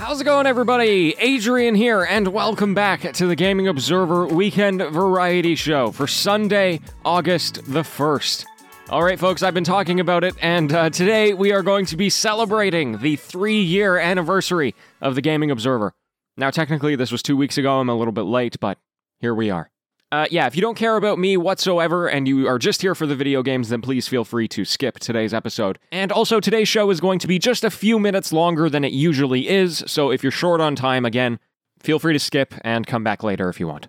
How's it going, everybody? Adrian here, and welcome back to the Gaming Observer Weekend Variety Show for Sunday, August the 1st. All right, folks, I've been talking about it, and uh, today we are going to be celebrating the three year anniversary of the Gaming Observer. Now, technically, this was two weeks ago. I'm a little bit late, but here we are. Uh, yeah, if you don't care about me whatsoever and you are just here for the video games, then please feel free to skip today's episode. And also, today's show is going to be just a few minutes longer than it usually is, so if you're short on time, again, feel free to skip and come back later if you want.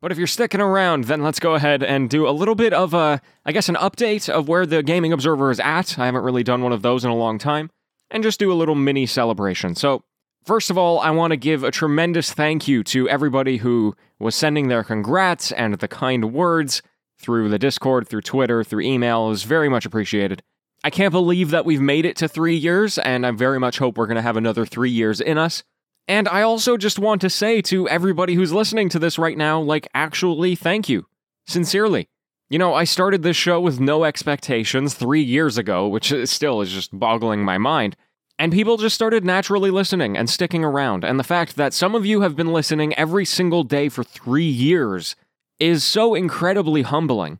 But if you're sticking around, then let's go ahead and do a little bit of a, I guess, an update of where the Gaming Observer is at. I haven't really done one of those in a long time. And just do a little mini celebration. So, First of all, I want to give a tremendous thank you to everybody who was sending their congrats and the kind words through the Discord, through Twitter, through email. It was very much appreciated. I can't believe that we've made it to three years, and I very much hope we're going to have another three years in us. And I also just want to say to everybody who's listening to this right now, like, actually, thank you. Sincerely. You know, I started this show with no expectations three years ago, which still is just boggling my mind. And people just started naturally listening and sticking around. And the fact that some of you have been listening every single day for three years is so incredibly humbling.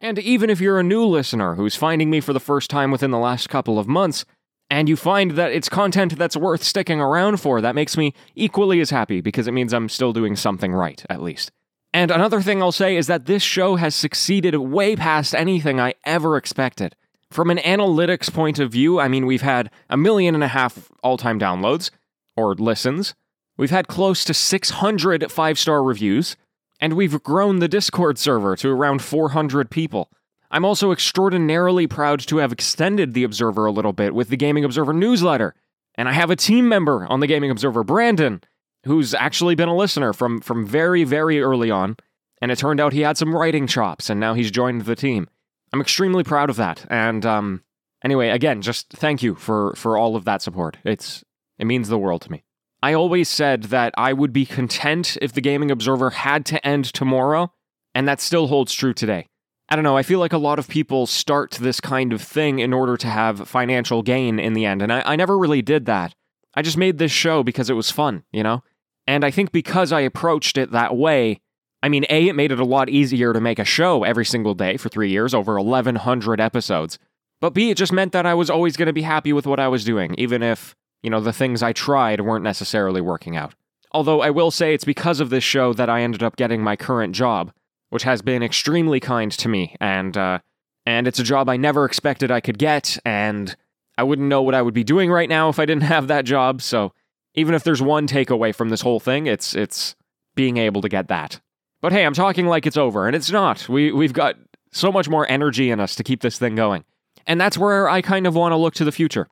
And even if you're a new listener who's finding me for the first time within the last couple of months, and you find that it's content that's worth sticking around for, that makes me equally as happy because it means I'm still doing something right, at least. And another thing I'll say is that this show has succeeded way past anything I ever expected. From an analytics point of view, I mean, we've had a million and a half all time downloads or listens. We've had close to 600 five star reviews, and we've grown the Discord server to around 400 people. I'm also extraordinarily proud to have extended the Observer a little bit with the Gaming Observer newsletter. And I have a team member on the Gaming Observer, Brandon, who's actually been a listener from, from very, very early on. And it turned out he had some writing chops, and now he's joined the team. I'm extremely proud of that. And um, anyway, again, just thank you for for all of that support. It's it means the world to me. I always said that I would be content if the Gaming Observer had to end tomorrow, and that still holds true today. I don't know, I feel like a lot of people start this kind of thing in order to have financial gain in the end, and I, I never really did that. I just made this show because it was fun, you know? And I think because I approached it that way, I mean, A, it made it a lot easier to make a show every single day for three years, over 1,100 episodes. But B, it just meant that I was always going to be happy with what I was doing, even if, you know, the things I tried weren't necessarily working out. Although I will say it's because of this show that I ended up getting my current job, which has been extremely kind to me, and, uh, and it's a job I never expected I could get, and I wouldn't know what I would be doing right now if I didn't have that job, so even if there's one takeaway from this whole thing, it's, it's being able to get that. But hey, I'm talking like it's over, and it's not. We we've got so much more energy in us to keep this thing going. And that's where I kind of want to look to the future.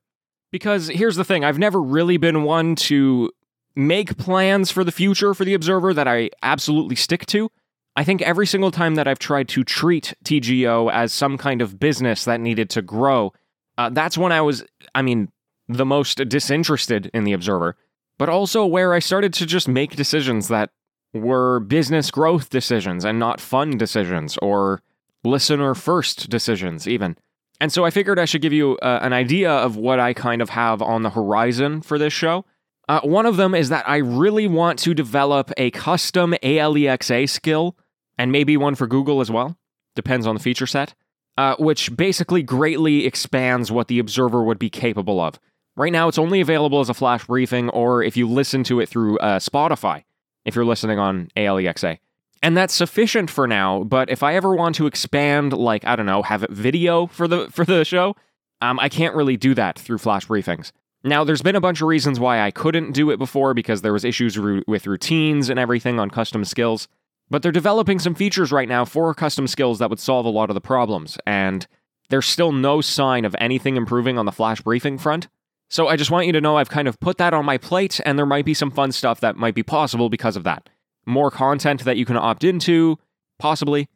Because here's the thing, I've never really been one to make plans for the future for the Observer that I absolutely stick to. I think every single time that I've tried to treat TGO as some kind of business that needed to grow, uh, that's when I was, I mean, the most disinterested in the Observer, but also where I started to just make decisions that were business growth decisions and not fun decisions or listener first decisions, even. And so I figured I should give you uh, an idea of what I kind of have on the horizon for this show. Uh, one of them is that I really want to develop a custom ALEXA skill, and maybe one for Google as well. Depends on the feature set. Uh, which basically greatly expands what the observer would be capable of. Right now, it's only available as a flash briefing, or if you listen to it through uh, Spotify if you're listening on ALEXA. And that's sufficient for now, but if I ever want to expand, like, I don't know, have video for the for the show, um, I can't really do that through flash briefings. Now, there's been a bunch of reasons why I couldn't do it before because there was issues ru- with routines and everything on custom skills. But they're developing some features right now for custom skills that would solve a lot of the problems, and there's still no sign of anything improving on the flash briefing front. So I just want you to know I've kind of put that on my plate, and there might be some fun stuff that might be possible because of that. More content that you can opt into, possibly,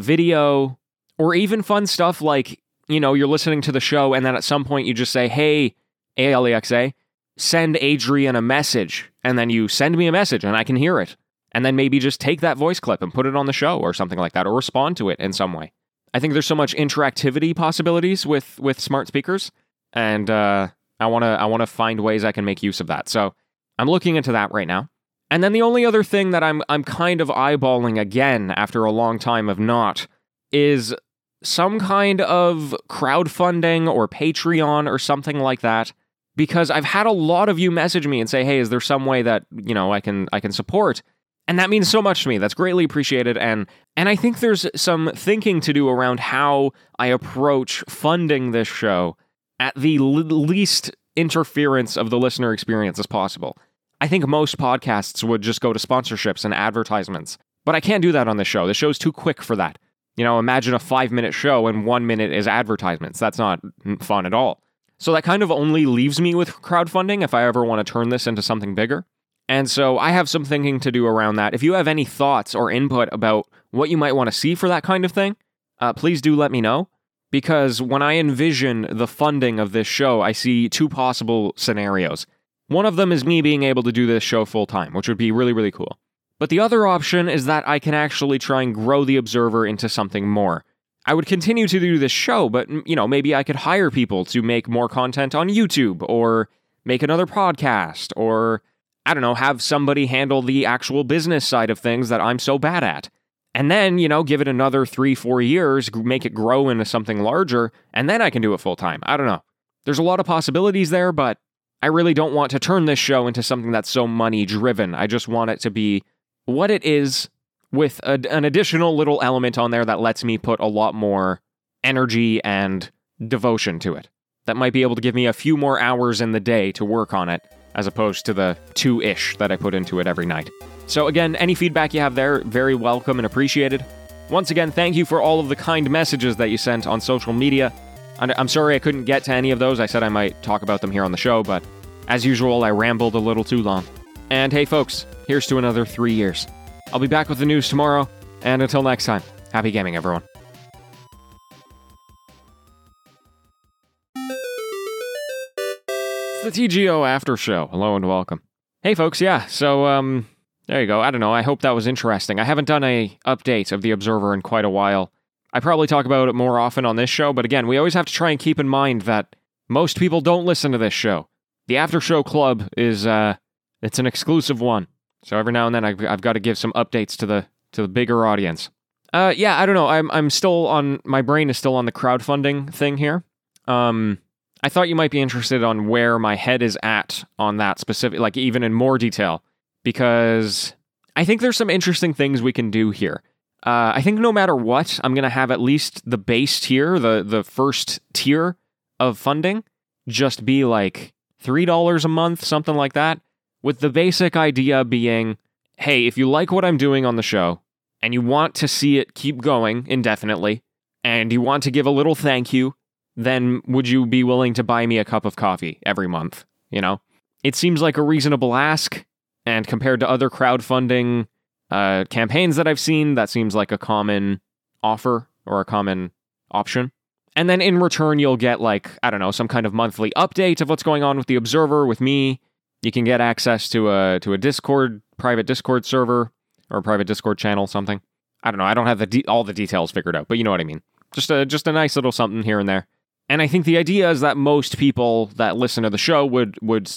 video, or even fun stuff like, you know, you're listening to the show, and then at some point you just say, hey, ALEXA, send Adrian a message, and then you send me a message and I can hear it. And then maybe just take that voice clip and put it on the show or something like that, or respond to it in some way. I think there's so much interactivity possibilities with with smart speakers, and uh, I want to I want to find ways I can make use of that. So I'm looking into that right now. And then the only other thing that I'm I'm kind of eyeballing again after a long time of not is some kind of crowdfunding or Patreon or something like that because I've had a lot of you message me and say, "Hey, is there some way that, you know, I can I can support?" And that means so much to me. That's greatly appreciated and and I think there's some thinking to do around how I approach funding this show at the l- least interference of the listener experience as possible. I think most podcasts would just go to sponsorships and advertisements. But I can't do that on this show. The show's too quick for that. You know, imagine a five minute show and one minute is advertisements. That's not fun at all. So that kind of only leaves me with crowdfunding if I ever want to turn this into something bigger. And so I have some thinking to do around that. If you have any thoughts or input about what you might want to see for that kind of thing, uh, please do let me know. Because when I envision the funding of this show, I see two possible scenarios. One of them is me being able to do this show full time, which would be really, really cool. But the other option is that I can actually try and grow the Observer into something more. I would continue to do this show, but mm, you know, maybe I could hire people to make more content on YouTube or make another podcast or I don't know, have somebody handle the actual business side of things that I'm so bad at. And then, you know, give it another 3-4 years, make it grow into something larger, and then I can do it full time. I don't know. There's a lot of possibilities there, but I really don't want to turn this show into something that's so money driven. I just want it to be what it is with a, an additional little element on there that lets me put a lot more energy and devotion to it. That might be able to give me a few more hours in the day to work on it, as opposed to the two ish that I put into it every night. So, again, any feedback you have there, very welcome and appreciated. Once again, thank you for all of the kind messages that you sent on social media. I'm sorry I couldn't get to any of those. I said I might talk about them here on the show, but as usual, I rambled a little too long. And hey, folks, here's to another three years. I'll be back with the news tomorrow, and until next time, happy gaming, everyone. The TGO After Show. Hello and welcome. Hey, folks, yeah, so, um, there you go. I don't know. I hope that was interesting. I haven't done a update of the Observer in quite a while. I probably talk about it more often on this show, but again, we always have to try and keep in mind that most people don't listen to this show. The After Show Club is uh it's an exclusive one. So every now and then I've, I've got to give some updates to the to the bigger audience. Uh yeah, I don't know. I'm I'm still on my brain is still on the crowdfunding thing here. Um I thought you might be interested on where my head is at on that specific like even in more detail because I think there's some interesting things we can do here. Uh, I think no matter what, I'm going to have at least the base tier, the the first tier of funding, just be like three dollars a month, something like that. With the basic idea being, hey, if you like what I'm doing on the show and you want to see it keep going indefinitely, and you want to give a little thank you, then would you be willing to buy me a cup of coffee every month? You know, it seems like a reasonable ask, and compared to other crowdfunding uh, campaigns that I've seen, that seems like a common offer or a common option. And then in return, you'll get like, I don't know, some kind of monthly update of what's going on with the Observer, with me. You can get access to a to a Discord, private Discord server, or a private Discord channel, something. I don't know. I don't have the de- all the details figured out, but you know what I mean. Just a just a nice little something here and there. And I think the idea is that most people that listen to the show would would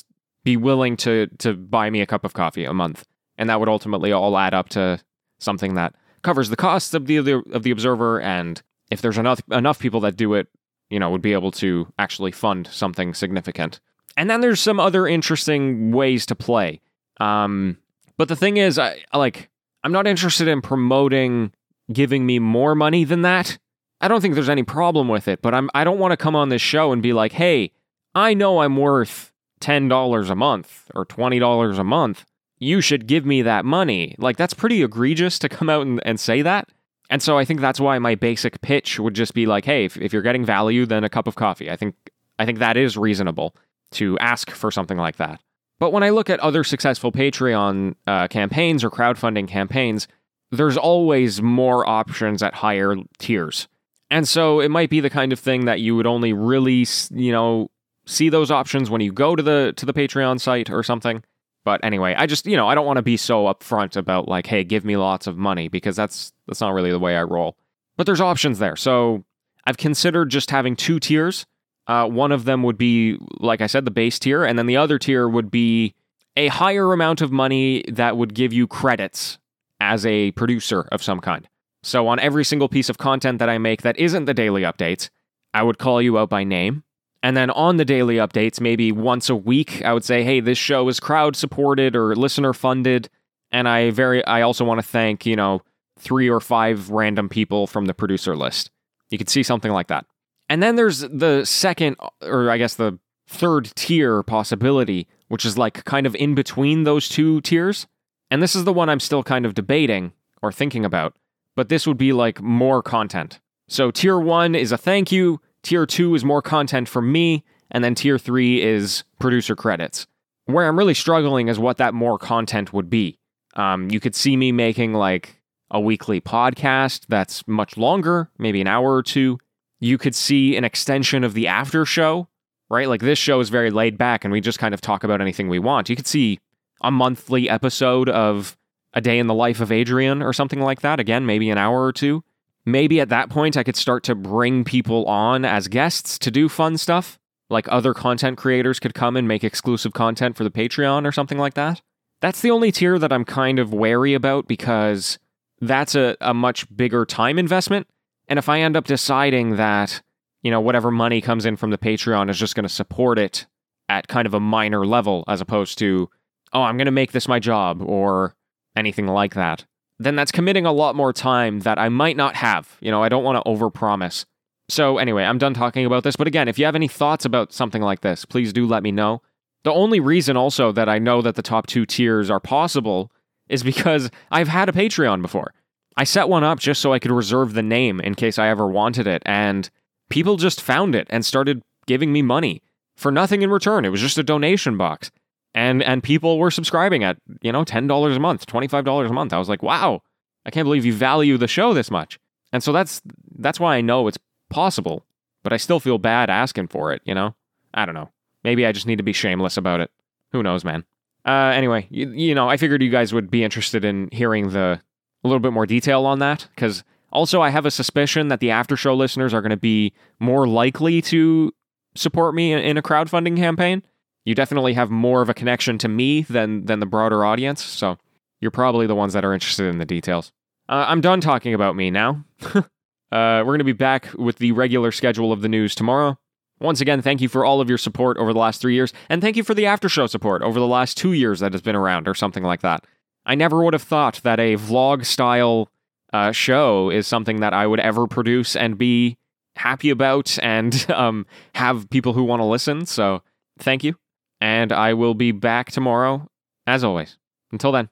be willing to to buy me a cup of coffee a month. And that would ultimately all add up to something that covers the costs of the of the observer. And if there's enough enough people that do it you know would be able to actually fund something significant. And then there's some other interesting ways to play. Um but the thing is i like i'm not interested in promoting giving me more money than that i don't think there's any problem with it but i'm i don't want to come on this show and be like hey i know i'm worth $10 a month or $20 a month you should give me that money. Like, that's pretty egregious to come out and, and say that. And so I think that's why my basic pitch would just be like, hey, if, if you're getting value, then a cup of coffee. I think I think that is reasonable to ask for something like that. But when I look at other successful Patreon uh, campaigns or crowdfunding campaigns, there's always more options at higher tiers. And so it might be the kind of thing that you would only really, you know, see those options when you go to the to the Patreon site or something. But anyway, I just, you know, I don't want to be so upfront about like, hey, give me lots of money because that's that's not really the way I roll. But there's options there. So I've considered just having two tiers. Uh, one of them would be, like I said, the base tier, and then the other tier would be a higher amount of money that would give you credits as a producer of some kind. So, on every single piece of content that I make that isn't the daily updates, I would call you out by name. And then on the daily updates, maybe once a week, I would say, hey, this show is crowd supported or listener funded. And I very I also want to thank, you know, three or five random people from the producer list. You could see something like that. And then there's the second, or I guess the third tier possibility, which is like kind of in between those two tiers. And this is the one I'm still kind of debating or thinking about, but this would be like more content. So tier one is a thank you, tier two is more content from me, and then tier three is producer credits. Where I'm really struggling is what that more content would be. Um, you could see me making like a weekly podcast that's much longer, maybe an hour or two. You could see an extension of the after show, right? Like this show is very laid back and we just kind of talk about anything we want. You could see a monthly episode of A Day in the Life of Adrian or something like that. Again, maybe an hour or two. Maybe at that point, I could start to bring people on as guests to do fun stuff. Like other content creators could come and make exclusive content for the Patreon or something like that. That's the only tier that I'm kind of wary about because that's a, a much bigger time investment. And if I end up deciding that, you know, whatever money comes in from the Patreon is just going to support it at kind of a minor level as opposed to, oh, I'm going to make this my job or anything like that, then that's committing a lot more time that I might not have. You know, I don't want to overpromise. So, anyway, I'm done talking about this. But again, if you have any thoughts about something like this, please do let me know. The only reason also that I know that the top two tiers are possible is because I've had a Patreon before. I set one up just so I could reserve the name in case I ever wanted it, and people just found it and started giving me money for nothing in return. It was just a donation box. And and people were subscribing at, you know, $10 a month, $25 a month. I was like, "Wow, I can't believe you value the show this much." And so that's that's why I know it's possible, but I still feel bad asking for it, you know? I don't know. Maybe I just need to be shameless about it. Who knows, man. Uh, anyway, you, you know, I figured you guys would be interested in hearing the a little bit more detail on that because also I have a suspicion that the after show listeners are going to be more likely to support me in a crowdfunding campaign. You definitely have more of a connection to me than than the broader audience, so you're probably the ones that are interested in the details. Uh, I'm done talking about me now. uh, we're going to be back with the regular schedule of the news tomorrow. Once again, thank you for all of your support over the last three years, and thank you for the after show support over the last two years that has been around, or something like that. I never would have thought that a vlog style uh, show is something that I would ever produce and be happy about and um, have people who want to listen. So thank you. And I will be back tomorrow, as always. Until then.